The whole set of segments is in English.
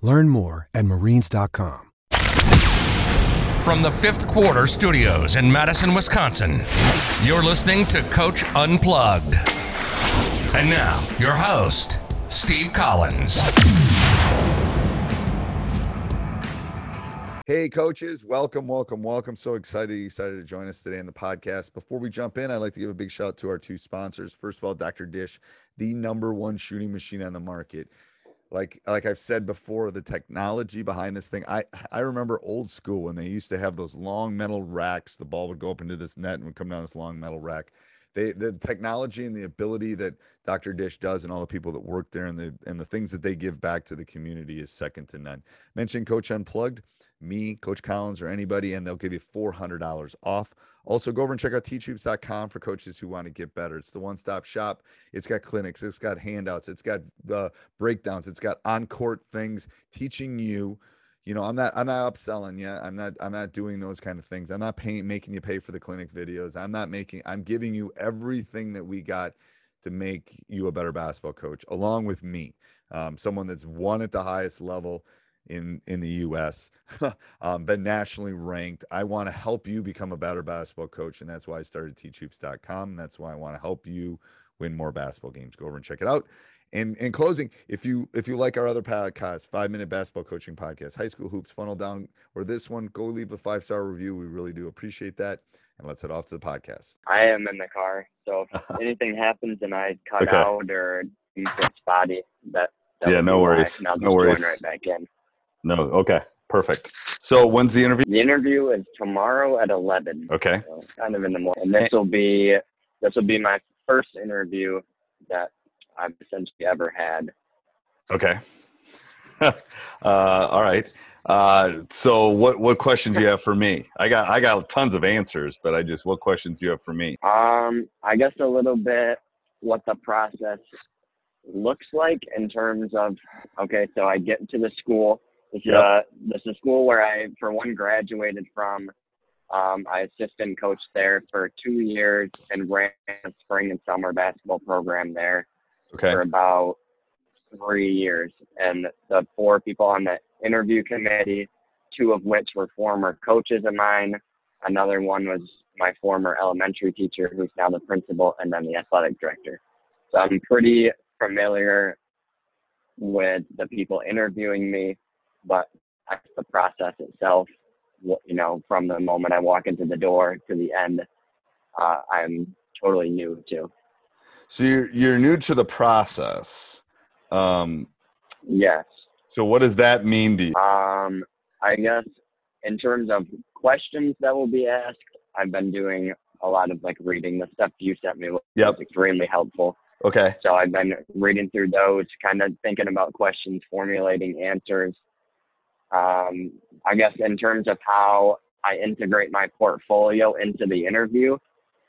Learn more at marines.com. From the fifth quarter studios in Madison, Wisconsin, you're listening to Coach Unplugged. And now, your host, Steve Collins. Hey, coaches, welcome, welcome, welcome. So excited you decided to join us today on the podcast. Before we jump in, I'd like to give a big shout out to our two sponsors. First of all, Dr. Dish, the number one shooting machine on the market like like I've said before, the technology behind this thing. I I remember old school when they used to have those long metal racks. The ball would go up into this net and would come down this long metal rack. They the technology and the ability that Dr. Dish does and all the people that work there and the and the things that they give back to the community is second to none. Mention Coach Unplugged, me, Coach Collins, or anybody, and they'll give you four hundred dollars off. Also, go over and check out teachhoops.com for coaches who want to get better. It's the one stop shop. It's got clinics, it's got handouts, it's got uh, breakdowns, it's got on court things teaching you. You know, I'm not I'm not upselling you. I'm not I'm not doing those kind of things. I'm not paying making you pay for the clinic videos. I'm not making I'm giving you everything that we got to make you a better basketball coach, along with me, um, someone that's won at the highest level in in the U.S. um, been nationally ranked. I want to help you become a better basketball coach, and that's why I started teachhoops.com. And that's why I want to help you win more basketball games. Go over and check it out. And in closing, if you if you like our other podcast, five minute basketball coaching podcast, high school hoops, funnel down, or this one, go leave a five star review. We really do appreciate that. And let's head off to the podcast. I am in the car, so if anything happens and I cut okay. out or you spotty, that, that yeah, no worries. no worries. Right back in. No. Okay. Perfect. So when's the interview? The interview is tomorrow at eleven. Okay. So kind of in the morning. And this will be this will be my first interview that I've essentially ever had. Okay. uh, all right. Uh, so what what questions do you have for me? I got I got tons of answers, but I just what questions do you have for me? Um, I guess a little bit what the process looks like in terms of okay, so I get to the school this yep. is uh, this is a school where I, for one, graduated from. Um, I assistant coached there for two years and ran a spring and summer basketball program there okay. for about three years. And the four people on the interview committee, two of which were former coaches of mine. Another one was my former elementary teacher, who's now the principal, and then the athletic director. So I'm pretty familiar with the people interviewing me but the process itself, you know, from the moment I walk into the door to the end, uh, I'm totally new to. So you're you're new to the process. Um, yes. So what does that mean to you? Um, I guess in terms of questions that will be asked, I've been doing a lot of like reading the stuff you sent me. Yep. extremely helpful. Okay. So I've been reading through those, kind of thinking about questions, formulating answers, um, I guess in terms of how I integrate my portfolio into the interview,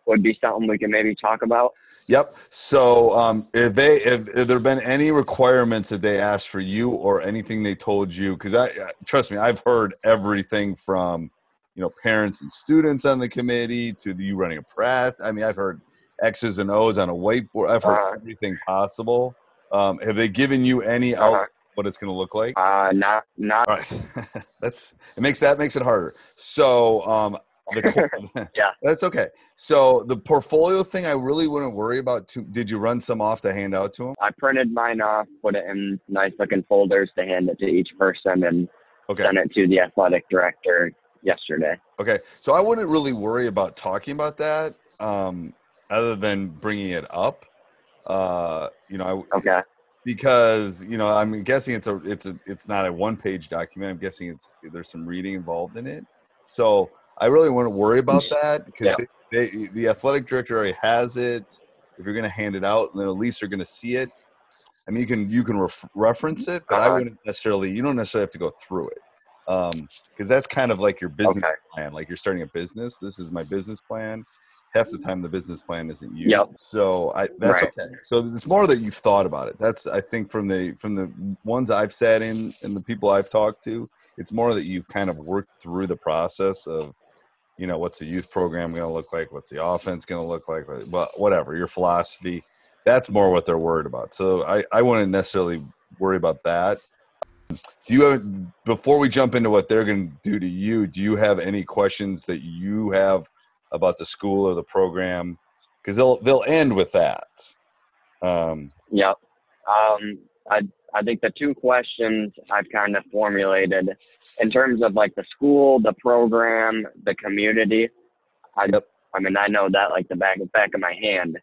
would be something we can maybe talk about. Yep. So, um, if they, if, if there been any requirements that they asked for you or anything they told you, because I trust me, I've heard everything from, you know, parents and students on the committee to the, you running a Pratt. I mean, I've heard X's and O's on a whiteboard. I've heard uh, everything possible. Um, have they given you any uh, out what it's going to look like? Uh, not, not. All right. That's it makes that makes it harder. So, um, the, yeah, that's okay. So the portfolio thing, I really wouldn't worry about. Too, did you run some off to hand out to them? I printed mine off, put it in nice looking folders to hand it to each person, and okay. send it to the athletic director yesterday. Okay, so I wouldn't really worry about talking about that, um, other than bringing it up. Uh, you know, I, okay. Because you know, I'm guessing it's a it's a it's not a one page document. I'm guessing it's there's some reading involved in it. So I really wouldn't worry about that because yeah. they, they, the athletic director already has it. If you're going to hand it out, then at least they're going to see it. I mean, you can you can ref- reference it, but uh-huh. I wouldn't necessarily. You don't necessarily have to go through it because um, that's kind of like your business okay. plan. Like you're starting a business. This is my business plan. Half the time, the business plan isn't you. Yep. So I that's right. okay. So it's more that you've thought about it. That's I think from the from the ones I've sat in and the people I've talked to, it's more that you've kind of worked through the process of you know what's the youth program going to look like what's the offense going to look like but whatever your philosophy that's more what they're worried about so i i wouldn't necessarily worry about that do you have before we jump into what they're going to do to you do you have any questions that you have about the school or the program because they'll they'll end with that um yep um i I think the two questions I've kind of formulated in terms of like the school, the program, the community. I, yep. I mean, I know that like the back back of my hand.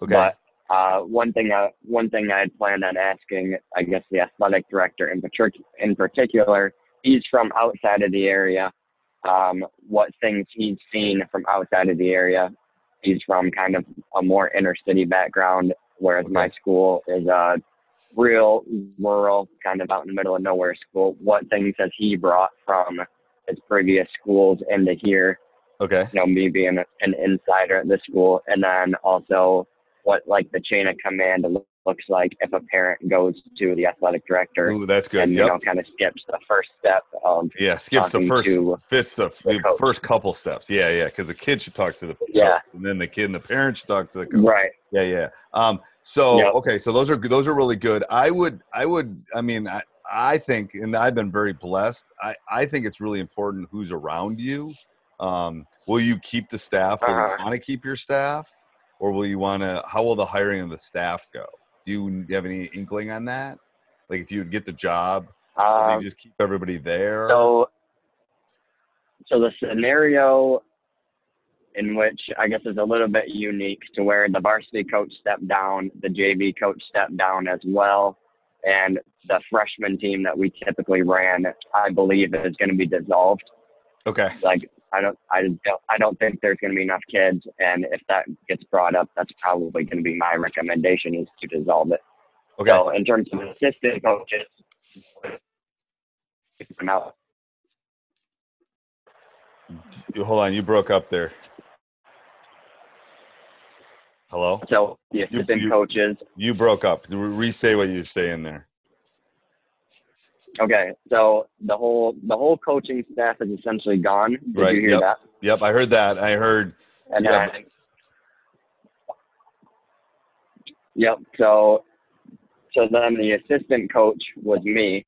Okay. But uh, one thing, I, one thing I had planned on asking, I guess the athletic director in, partic- in particular, he's from outside of the area. Um, what things he's seen from outside of the area. He's from kind of a more inner city background, whereas okay. my school is a real rural, kind of out in the middle of nowhere school. What things has he brought from his previous schools into here? Okay. You know, me being an insider at this school, and then also what like the chain of command looks like if a parent goes to the athletic director. Ooh, that's good. And, yep. you know, kind of skips the first step of yeah, skips the first fifth the, the first couple steps. Yeah, yeah, because the kid should talk to the yeah, and then the kid and the parent should talk to the coach. right. Yeah, yeah. Um, so yep. okay, so those are those are really good. I would I would I mean I I think and I've been very blessed. I I think it's really important who's around you. Um, will you keep the staff? Will uh-huh. you want to keep your staff, or will you want to? How will the hiring of the staff go? Do you have any inkling on that? Like if you would get the job, um, just keep everybody there. So, so the scenario in which I guess is a little bit unique to where the varsity coach stepped down, the JV coach stepped down as well, and the freshman team that we typically ran, I believe, is going to be dissolved. Okay. Like I don't, I don't, I don't think there's going to be enough kids, and if that gets brought up, that's probably going to be my recommendation is to dissolve it. Okay. So in terms of assistant coaches, out. Hold on, you broke up there. Hello. So the assistant you, you, coaches. You broke up. Re-say what you're saying there. Okay, so the whole the whole coaching staff is essentially gone. Did right. you hear yep. that? Yep, I heard that. I heard. And yep. then, yep. So, so then the assistant coach was me.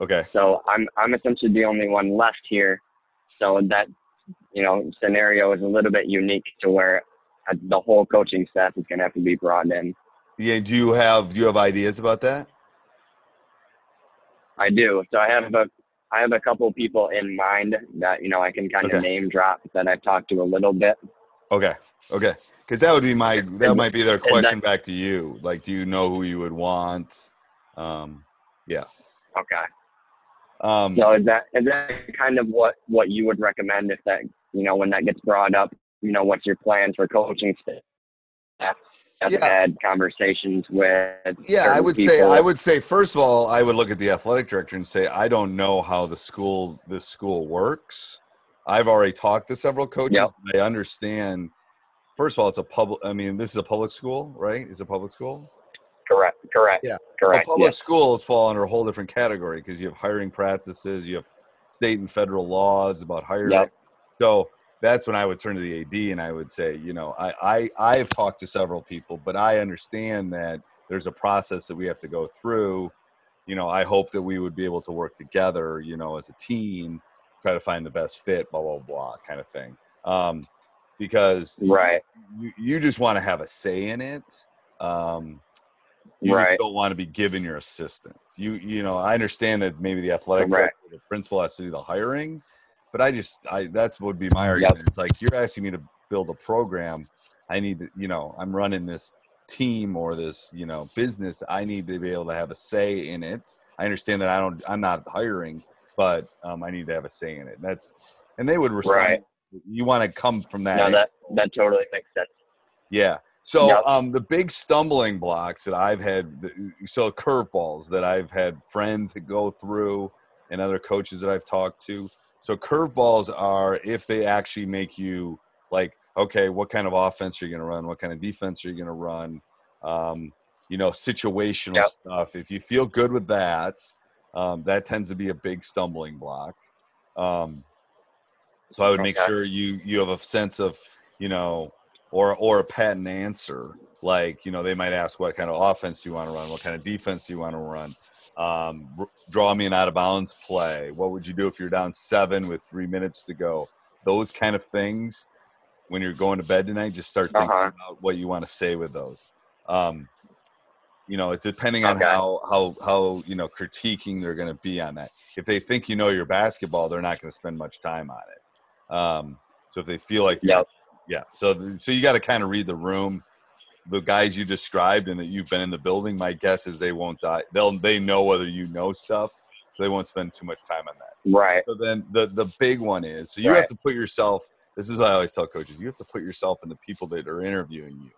Okay. So I'm I'm essentially the only one left here. So that you know scenario is a little bit unique to where uh, the whole coaching staff is going to have to be brought in. Yeah. Do you have do you have ideas about that? I do. So I have a I have a couple people in mind that you know I can kind okay. of name drop that I've talked to a little bit. Okay. Okay. Because that would be my that might be their question that, back to you. Like, do you know who you would want? Um, yeah. Okay. Um, so is that is that kind of what what you would recommend if that you know when that gets brought up? You know, what's your plans for coaching staff? I've yeah. had conversations with. Yeah, I would people. say I would say first of all, I would look at the athletic director and say, I don't know how the school this school works. I've already talked to several coaches. Yep. I understand first of all, it's a public. I mean, this is a public school, right? It's a public school. Correct. Correct. Yeah. Correct. Well, public schools fall under a whole different category because you have hiring practices, you have state and federal laws about hiring. Yep. So that's when I would turn to the AD and I would say, you know, I, I I have talked to several people, but I understand that there's a process that we have to go through. You know, I hope that we would be able to work together, you know, as a team, try to find the best fit, blah blah blah, kind of thing. Um, because right, you, you just want to have a say in it. Um, you right. just don't want to be given your assistant. You you know, I understand that maybe the athletic right. the principal has to do the hiring, but I just I that's would be my argument. Yep. It's like you're asking me to build a program. I need to, you know, I'm running this team or this, you know, business. I need to be able to have a say in it. I understand that I don't I'm not hiring, but um, I need to have a say in it. That's and they would respond. Right. You want to come from that. No, that that totally makes sense. Yeah. So yep. um, the big stumbling blocks that I've had, so curveballs that I've had friends that go through, and other coaches that I've talked to. So curveballs are if they actually make you like, okay, what kind of offense are you going to run? What kind of defense are you going to run? Um, you know, situational yep. stuff. If you feel good with that, um, that tends to be a big stumbling block. Um, so I would make okay. sure you you have a sense of, you know, or or a patent answer like you know they might ask what kind of offense do you want to run what kind of defense do you want to run um, draw me an out of bounds play what would you do if you're down seven with three minutes to go those kind of things when you're going to bed tonight just start thinking uh-huh. about what you want to say with those um, you know it's depending on okay. how how how you know critiquing they're going to be on that if they think you know your basketball they're not going to spend much time on it um, so if they feel like yep yeah. So so you got to kind of read the room. The guys you described and that you've been in the building, my guess is they won't die. They'll they know whether you know stuff, so they won't spend too much time on that. Right. So then the the big one is so you right. have to put yourself. This is what I always tell coaches: you have to put yourself in the people that are interviewing you.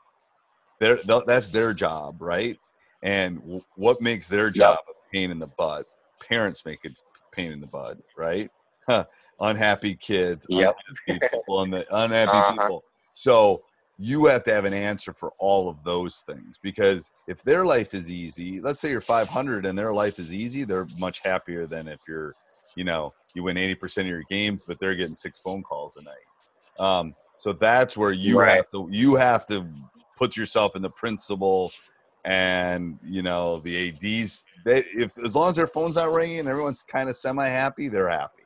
They're, that's their job, right? And what makes their job yep. a pain in the butt? Parents make it pain in the butt, right? Huh unhappy kids, yep. unhappy people, and the unhappy uh-huh. people. So you have to have an answer for all of those things because if their life is easy, let's say you're 500 and their life is easy, they're much happier than if you're, you know, you win 80% of your games, but they're getting six phone calls a night. Um, so that's where you right. have to you have to put yourself in the principal and you know the ads. They, if as long as their phone's not ringing and everyone's kind of semi happy, they're happy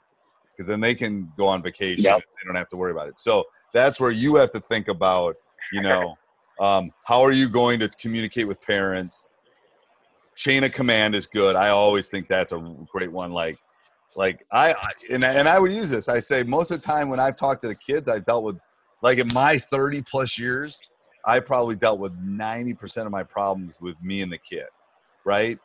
because then they can go on vacation. Yep. They don't have to worry about it. So that's where you have to think about, you know, um, how are you going to communicate with parents? Chain of command is good. I always think that's a great one. Like, like I, I and, and I would use this. I say most of the time when I've talked to the kids, i've dealt with, like in my 30 plus years, I probably dealt with 90% of my problems with me and the kid, right?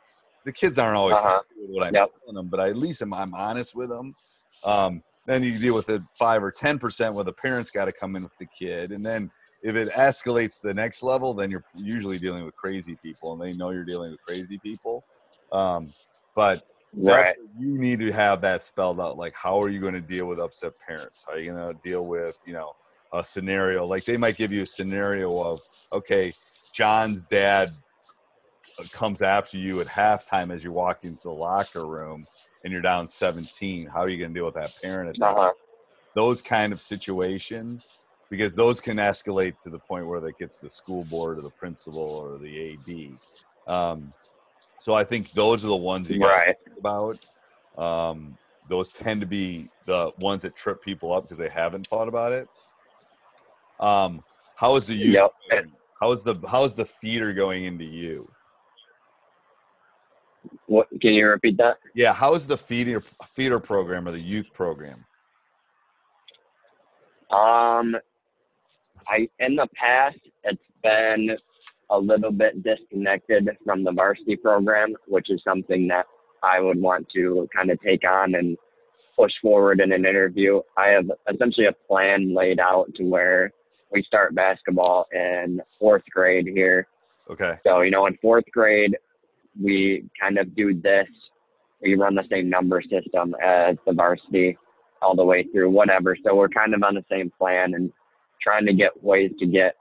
The kids aren't always uh-huh. happy with what I'm yep. telling them, but at least I'm, I'm honest with them. Um, then you deal with it five or ten percent where the parents got to come in with the kid, and then if it escalates to the next level, then you're usually dealing with crazy people, and they know you're dealing with crazy people. Um, but right. you need to have that spelled out. Like, how are you going to deal with upset parents? How are you going to deal with you know a scenario? Like they might give you a scenario of okay, John's dad comes after you at halftime as you're walking to the locker room and you're down 17 how are you going to deal with that parent at that uh-huh. those kind of situations because those can escalate to the point where that gets the school board or the principal or the ad um, so i think those are the ones you got right. think about um, those tend to be the ones that trip people up because they haven't thought about it um, how is the youth yep. how is the how is the feeder going into you what can you repeat that? Yeah, how is the feeder feeder program or the youth program? Um, I in the past it's been a little bit disconnected from the varsity program, which is something that I would want to kind of take on and push forward in an interview. I have essentially a plan laid out to where we start basketball in fourth grade here. Okay. So, you know, in fourth grade, we kind of do this. We run the same number system as the varsity all the way through, whatever. So we're kind of on the same plan and trying to get ways to get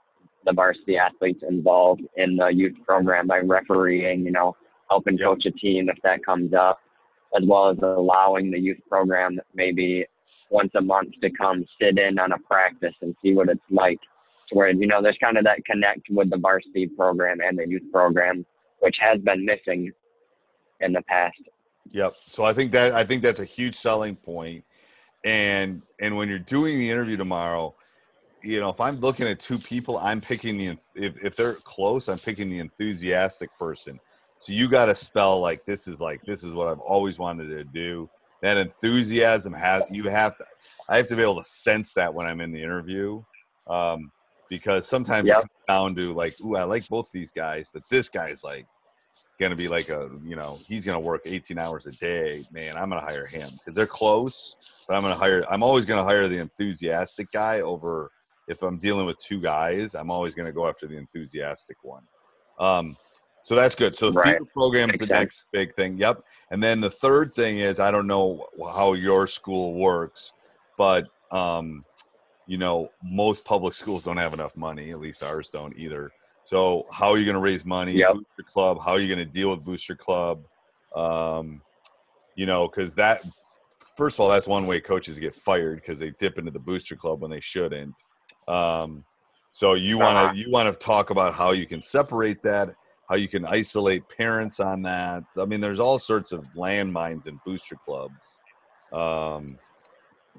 the varsity athletes involved in the youth program by refereeing, you know, helping Yep. coach a team if that comes up, as well as allowing the youth program maybe once a month to come sit in on a practice and see what it's like. To where you know there's kind of that connect with the varsity program and the youth program, which has been missing in the past. Yep. So I think that I think that's a huge selling point. And and when you're doing the interview tomorrow, you know, if I'm looking at two people, I'm picking the if if they're close, I'm picking the enthusiastic person. So you got to spell like this is like this is what I've always wanted to do. That enthusiasm has you have to. I have to be able to sense that when I'm in the interview, um, because sometimes Yep. it comes down to like, ooh, I like both these guys, but this guy's like gonna be like a you know he's gonna work 18 hours a day man i'm gonna hire him because they're close but i'm gonna hire i'm always gonna hire the enthusiastic guy over if i'm dealing with two guys i'm always gonna go after the enthusiastic one um so that's good so the Right. feeder program is the next big thing yep and then the third thing is i don't know how your school works but um you know most public schools don't have enough money at least ours don't either so how are you going to raise money? Yep. Booster Club. How are you going to deal with Booster Club? Um, you know, because that first of all, that's one way coaches get fired because they dip into the Booster Club when they shouldn't. Um, so you want Uh-huh. to you want to talk about how you can separate that, how you can isolate parents on that. I mean, there's all sorts of landmines in Booster Clubs. Um,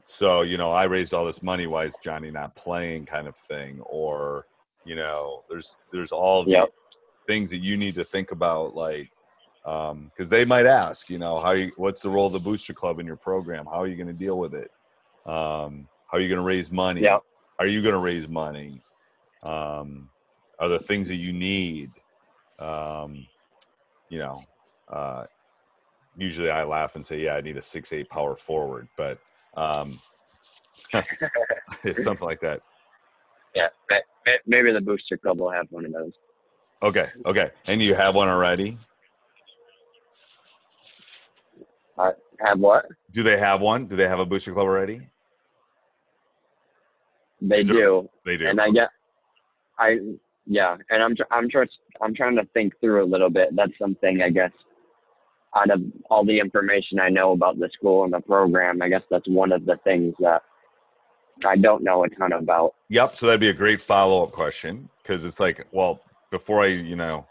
so you know, I raised all this money. Why is Johnny not playing? Kind of thing, or you know there's there's all the Yep. things that you need to think about like because they might ask you know how you what's the role of the booster club in your program how are you going to deal with it um, how are you going to raise money Yep. Are you going to raise money um, are the things that you need um, you know uh, usually i laugh and say yeah i need a six eight power forward but um, it's something like that Yeah, ma- ma- maybe the booster club will have one of those. Okay, okay. And you have one already? I have what? Do they have one? Do they have a booster club already? They do, They do. and I get, I yeah, and I'm tr- I'm trying I'm trying to think through a little bit. That's something I guess. Out of all the information I know about the school and the program, I guess that's one of the things that I don't know a ton about. Yep. So that'd be a great follow up question because it's like, well, before I, you know,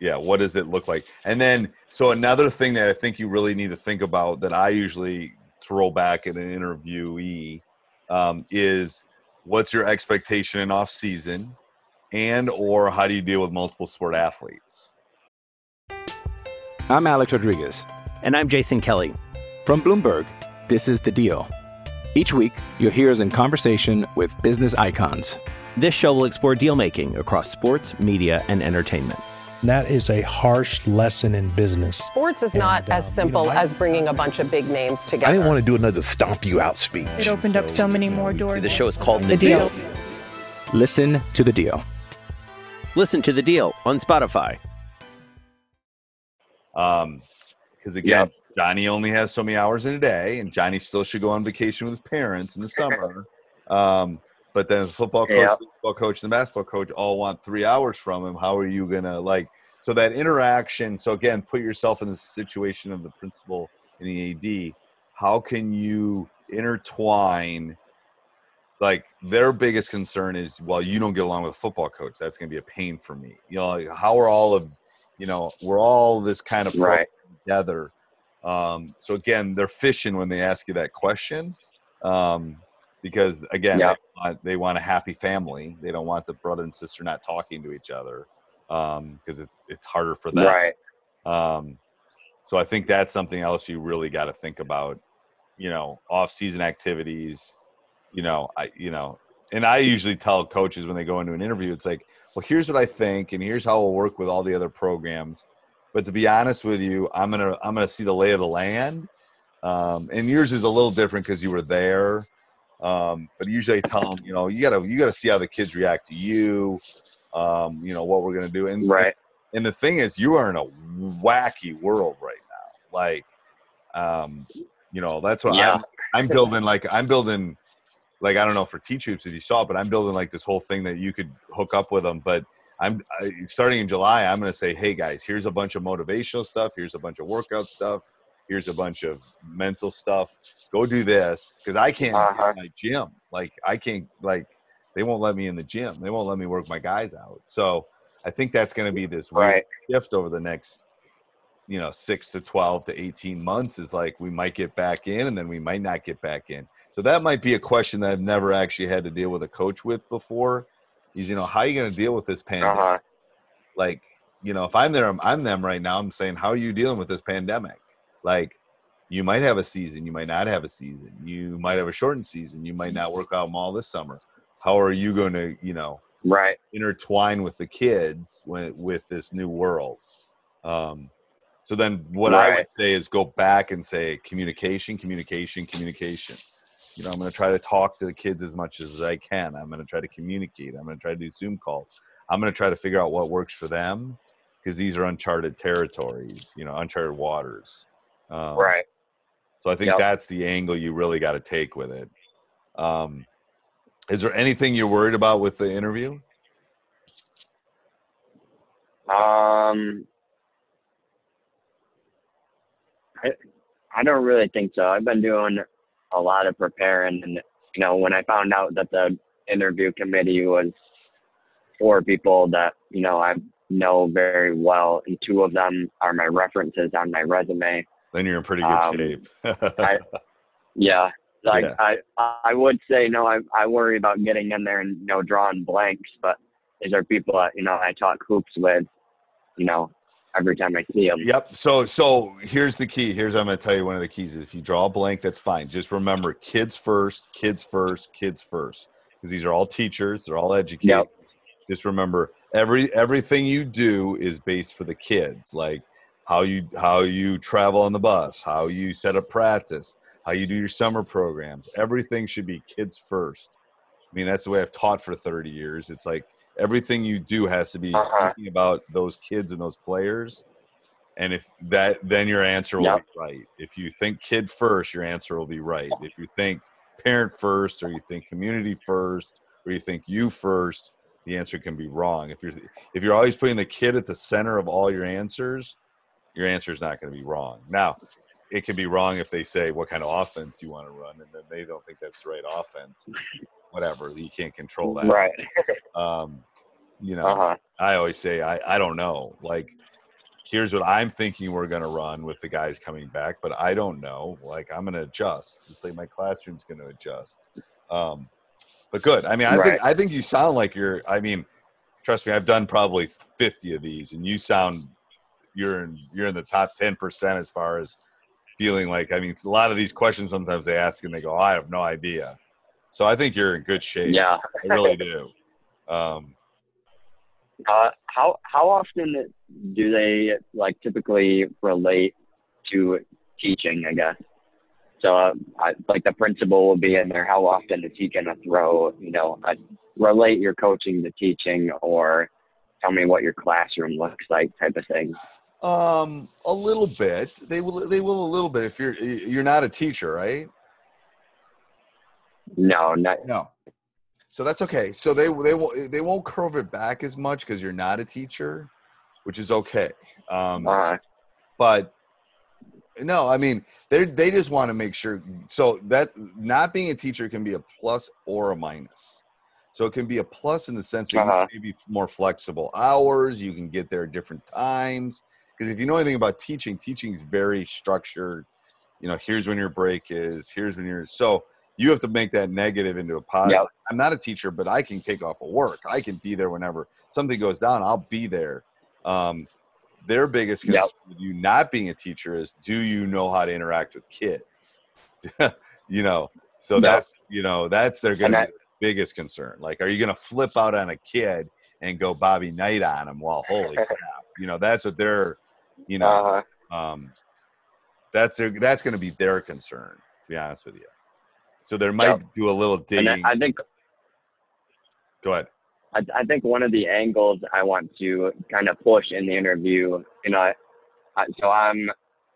yeah, what does it look like? And then, so another thing that I think you really need to think about that I usually throw back at an interviewee um, is what's your expectation in off season, and or how do you deal with multiple sport athletes? I'm Alex Rodriguez. And I'm Jason Kelly. From Bloomberg, this is The Deal. Each week, you'll hear us in conversation with business icons. This show will explore deal making across sports, media, and entertainment. That is a harsh lesson in business. Sports is And, not as you simple know, I- as bringing a bunch of big names together. I didn't want to do another stomp you out speech. It opened up so many more doors. The show is called The Deal. Listen to The Deal. Listen to the deal on Spotify. Um, because again, Johnny only has so many hours in a day, and Johnny still should go on vacation with his parents in the summer. Um, but then the football coach, Yeah. the football coach, and the basketball coach all want three hours from him. How are you gonna like? So that interaction. So again, put yourself in the situation of the principal and the AD. How can you intertwine? Like their biggest concern is, well, you don't get along with a football coach. That's going to be a pain for me. You know, like, how are all of, you know, we're all this kind of Right. together. Um, so again, they're fishing when they ask you that question, um, because again, Yeah. they, want, they want a happy family. They don't want the brother and sister not talking to each other because it, it's harder for them. Right. Um, so I think that's something else you really got to think about. You know, off-season activities. You know, I you know, and I usually tell coaches when they go into an interview, it's like, well, here's what I think, and here's how we'll work with all the other programs. But to be honest with you, I'm gonna I'm gonna see the lay of the land. Um, and yours is a little different because you were there. Um, but usually I tell them, you know, you gotta you gotta see how the kids react to you. Um, you know what we're gonna do, and Right. and the thing is, you are in a wacky world right now. Like, um, you know, that's what Yeah. I'm, I'm building. Like, I'm building. like I don't know for Teach Hoops if you saw but I'm building like this whole thing that you could hook up with them. But I'm I, starting in July. I'm going to say, hey guys, here's a bunch of motivational stuff. Here's a bunch of workout stuff. Here's a bunch of mental stuff. Go do this because I can't uh-huh. my gym. Like I can't like they won't let me in the gym. They won't let me work my guys out. So I think that's going to be this right. shift over the next you know six to 12 to 18 months is like we might get back in and then we might not get back in so that might be a question that i've never actually had to deal with a coach with before is you know how are you going to deal with this pandemic uh-huh. like you know if i'm there I'm, I'm them right now i'm saying how are you dealing with this pandemic like you might have a season you might not have a season you might have a shortened season you might not work out all this summer how are you going to you know right intertwine with the kids with, with this new world um so then what right. I would say is go back and say communication, communication, communication. You know, I'm going to try to talk to the kids as much as I can. I'm going to try to communicate. I'm going to try to do Zoom calls. I'm going to try to figure out what works for them because these are uncharted territories, you know, uncharted waters. Um, right. So I think yep. that's the angle you really got to take with it. Um, is there anything you're worried about with the interview? Um, I, I don't really think so. I've been doing a lot of preparing, and you know, when I found out that the interview committee was four people that you know I know very well, and two of them are my references on my resume. Then you're in pretty good um, shape. I, yeah, like yeah. I, I would say no. I, I worry about getting in there and you know drawing blanks, but these are people that you know I talk hoops with, you know, every time I see them. Yep. So so here's the key. Here's I'm going to tell you one of the keys is if you draw a blank, that's fine. Just remember kids first, kids first, kids first, because these are all teachers. They're all educators. Yep. Just remember every everything you do is based for the kids. Like how you how you travel on the bus, how you set up practice, how you do your summer programs. Everything should be kids first. I mean, that's the way I've taught for 30 years. It's like everything you do has to be uh-huh. thinking about those kids and those players and if that then your answer will yep. be right if you think kid first your answer will be right if you think parent first or you think community first or you think you first the answer can be wrong if you're if you're always putting the kid at the center of all your answers your answer is not going to be wrong. Now it can be wrong if they say what kind of offense you want to run and then they don't think that's the right offense. Whatever you can't control that. Right. Um, you know uh-huh. i always say I, I don't know. Like here's what i'm thinking we're going to run with the guys coming back but i don't know. Like i'm going to adjust. Just like my classroom's going to adjust. Um, but good. I mean i right. think i think you sound like you're i mean trust me i've done probably 50 of these and you sound you're in you're in the top 10% as far as feeling like i mean a lot of these questions sometimes they ask and they go oh, i have no idea so I think you're in good shape. Yeah, I really do. Um, uh, how how often do they like typically relate to teaching? I guess. So, uh, I, like the principal will be in there. How often is he gonna throw? You know, a, relate your coaching to teaching, or tell me what your classroom looks like, type of thing. Um, a little bit. They will. They will a little bit. If you're you're not a teacher, right? No, not no. So that's okay. So they they won't they won't curve it back as much because you're not a teacher, which is okay. Um, uh, but no, I mean they they just want to make sure. So that not being a teacher can be a plus or a minus. So it can be a plus in the sense that uh-huh. you can be more flexible hours. You can get there at different times. Because if you know anything about teaching, teaching is very structured. You know, here's when your break is. Here's when you're so you have to make that negative into a positive. Yep. I'm not a teacher, but I can take off of work. I can be there whenever something goes down. I'll be there. Um, their biggest concern yep. with you not being a teacher is, do you know how to interact with kids? you know, so yep. that's you know that's their biggest concern. Like, are you going to flip out on a kid and go Bobby Knight on him? Well, holy crap! You know, that's what they're, you know, uh-huh. um, that's their that's going to be their concern. To be honest with you. So there might yep. do a little digging. I think. Go ahead. I, I, think one of the angles I want to kind of push in the interview, you know, I, so I'm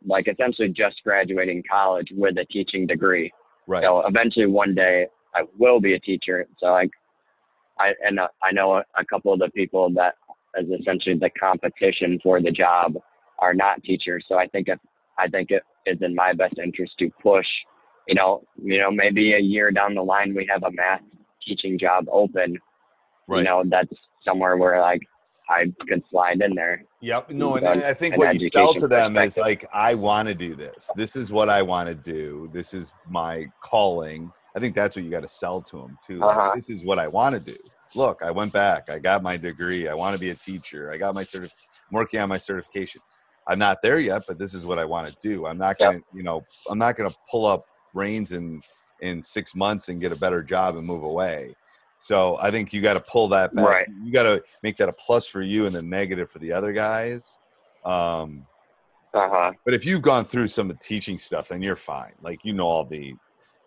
like essentially just graduating college with a teaching degree. Right. So eventually one day I will be a teacher. So I, I and uh, I know a, a couple of the people that is essentially the competition for the job are not teachers. So I think if I think it is in my best interest to push. You know, you know, maybe a year down the line we have a math teaching job open. Right. You know, that's somewhere where like I could slide in there. Yep. No, and I think what you sell to them is like, I want to do this. This is what I want to do. This is my calling. I think that's what you got to sell to them too. Uh-huh. This is what I want to do. Look, I went back. I got my degree. I want to be a teacher. I got my certif- I'm working on my certification. I'm not there yet, but this is what I want to do. I'm not gonna, yep. you know, I'm not gonna pull up reins in in six months and get a better job and move away. So I think you got to pull that back. Right. You got to make that a plus for you and a negative for the other guys. Um, uh-huh. But if you've gone through some of the teaching stuff, then you're fine. Like you know all the,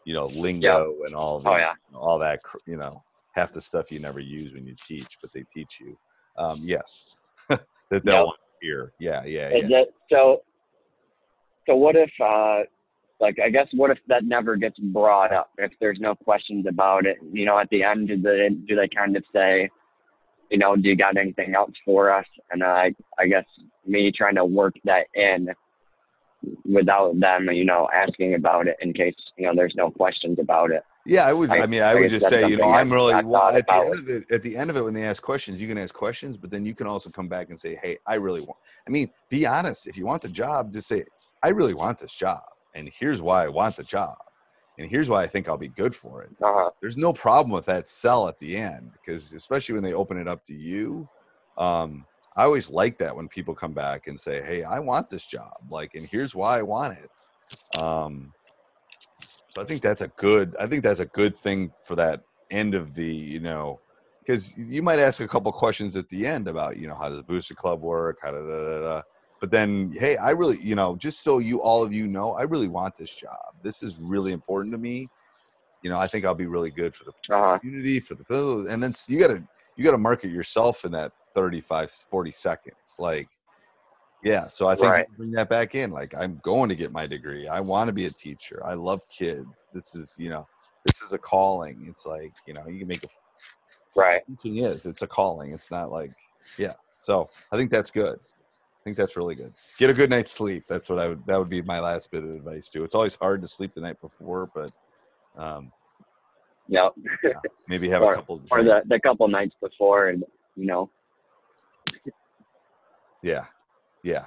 you know, lingo yep. and all the, oh, yeah. all that. You know, half the stuff you never use when you teach, but they teach you. Um, yes, that they'll yep. want hear. Yeah, yeah, Is yeah. It, so, so what if uh, like I guess what if that never gets brought up? If there's no questions about it, you know, at the end do they do they kind of say, you know, do you got anything else for us? And I I guess me trying to work that in without them, you know, asking about it in case you know there's no questions about it. Yeah, I would. I, I mean, I, I would just say, you know, I'm really well, at the end of it. At the end of it, when they ask questions, you can ask questions, but then you can also come back and say, "Hey, I really want." I mean, be honest. If you want the job, just say, "I really want this job." and here's why I want the job, and here's why I think I'll be good for it. Uh-huh. There's no problem with that sell at the end because especially when they open it up to you, um, I always like that when people come back and say, "Hey, I want this job," like, and here's why I want it. Um, so I think that's a good. I think that's a good thing for that end of the you know because you might ask a couple questions at the end about you know how does booster club work how da, da, da, but then hey i really you know just so you all of you know i really want this job this is really important to me you know i think i'll be really good for the uh-huh. community for the and then you gotta you gotta market yourself in that 35 40 seconds like yeah so i think right. bring that back in like i'm going to get my degree i want to be a teacher i love kids this is you know this is a calling it's like you know you can make a right teaching is it's a calling it's not like yeah so i think that's good I think that's really good. Get a good night's sleep. That's what I would. That would be my last bit of advice too. It's always hard to sleep the night before, but um, yep. yeah, maybe have or, a couple or the the couple nights before, and you know. Yeah, yeah.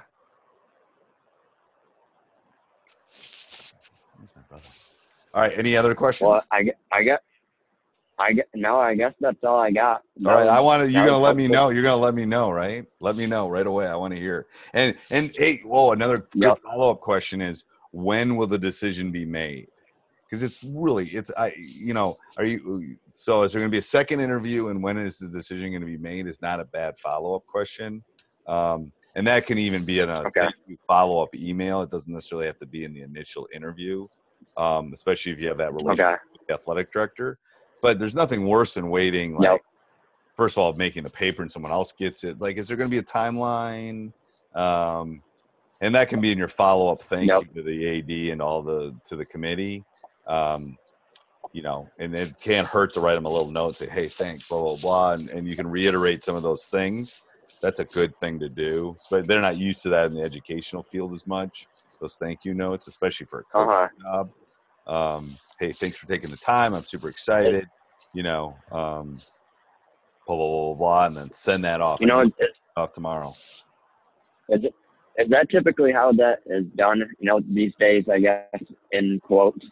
my brother? All right. Any other questions? Well, I get, I get, I get no. I guess that's all I got. all right, I want to. You're gonna let me know. You're gonna let me know, right? Let me know right away. I want to hear. And and hey, whoa, another yep. follow up question is when will the decision be made? Because it's really it's I you know are you so is there going to be a second interview and when is the decision going to be made? Is not a bad follow up question. Um, and that can even be in a okay. follow up email. It doesn't necessarily have to be in the initial interview, um, especially if you have that relationship okay. with the athletic director. But there's nothing worse than waiting. Like, yep. first of all, making the paper and someone else gets it. Like, is there going to be a timeline? Um, and that can be in your follow up thank yep. you to the AD and all the to the committee. Um, you know, and it can't hurt to write them a little note, say, "Hey, thanks," blah blah blah, and, and you can reiterate some of those things. That's a good thing to do. But they're not used to that in the educational field as much. Those thank you notes, especially for a coach uh-huh. job. Um, hey, thanks for taking the time. I'm super excited. You know, um, blah, blah, blah, blah, and then send that off. You know, it, off tomorrow. Is, it, is that typically how that is done? You know, these days, I guess, in quotes,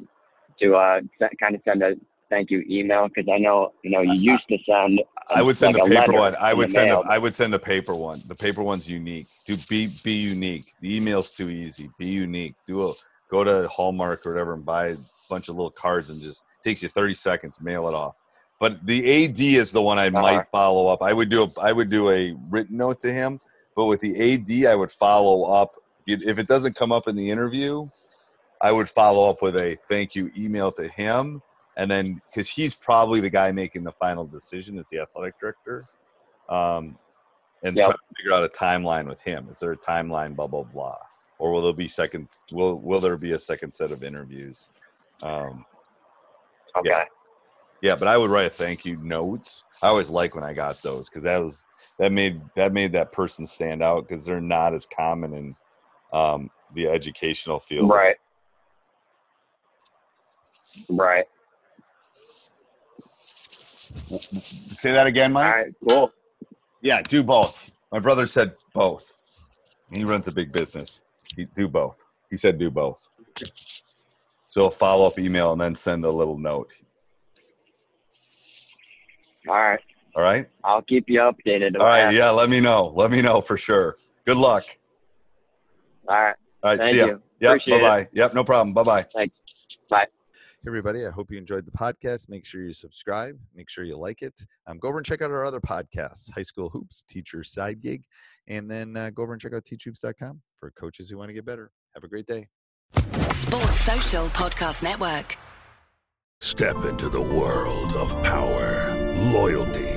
to uh, kind of send a thank you email because I know you know you used to send. I would send like the paper one. I would the send the, I would send the paper one. The paper one's unique. Do be be unique. The email's too easy. Be unique. Do a go to Hallmark or whatever and buy a bunch of little cards and just takes you 30 seconds, mail it off. But the AD is the one I uh-huh. might follow up. I would do a I would do a written note to him, but with the AD, I would follow up. If it doesn't come up in the interview, I would follow up with a thank you email to him, and then because he's probably the guy making the final decision as the athletic director, um, and yep. try to figure out a timeline with him. Is there a timeline? Blah blah blah or will there be second? Will will there be a second set of interviews? Um, okay. Yeah. Yeah, but I would write a thank you notes. I always like when I got those because that was that made that made that person stand out because they're not as common in um, the educational field. Right. Right. Say that again, Mike. All right. Cool. Yeah, do both. My brother said both. He runs a big business. He do both. He said do both. So a follow up email and then send a little note. All right. All right. I'll keep you updated. All right. Yeah. Let me know. Let me know for sure. Good luck. All right. All right. Thank see ya. you. Yep. Bye bye. Yep. No problem. Bye bye. Thanks. Bye. Hey everybody, I hope you enjoyed the podcast. Make sure you subscribe. Make sure you like it. Um, go over and check out our other podcasts, High School Hoops, Teacher Side Gig, and then uh, go over and check out teachhoops.com for coaches who want to get better. Have a great day. Sports Social Podcast Network. Step into the world of power, loyalty,